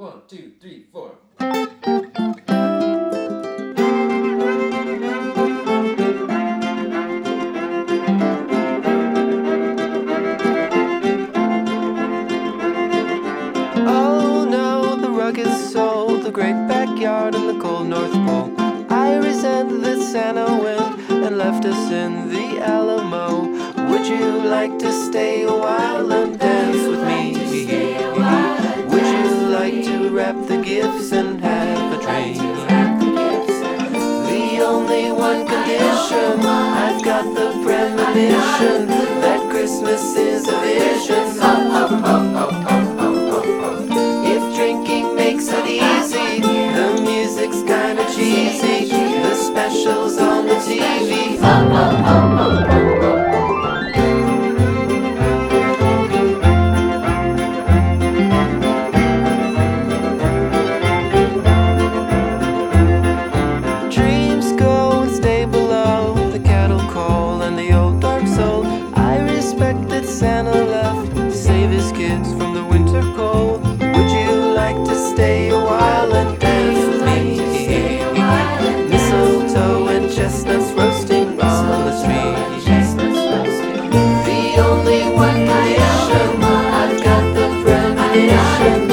One, two, three, four. Oh no, the rugged soul, the great backyard and the cold North Pole. I resent Santa and left us in the Alamo. Would you like to stay a while and dance with me? gifts and have a train. The only one condition I've got the premonition that Christmas is a vision. If drinking makes it easy, the music's kinda cheesy, the specials on the TV. Yeah.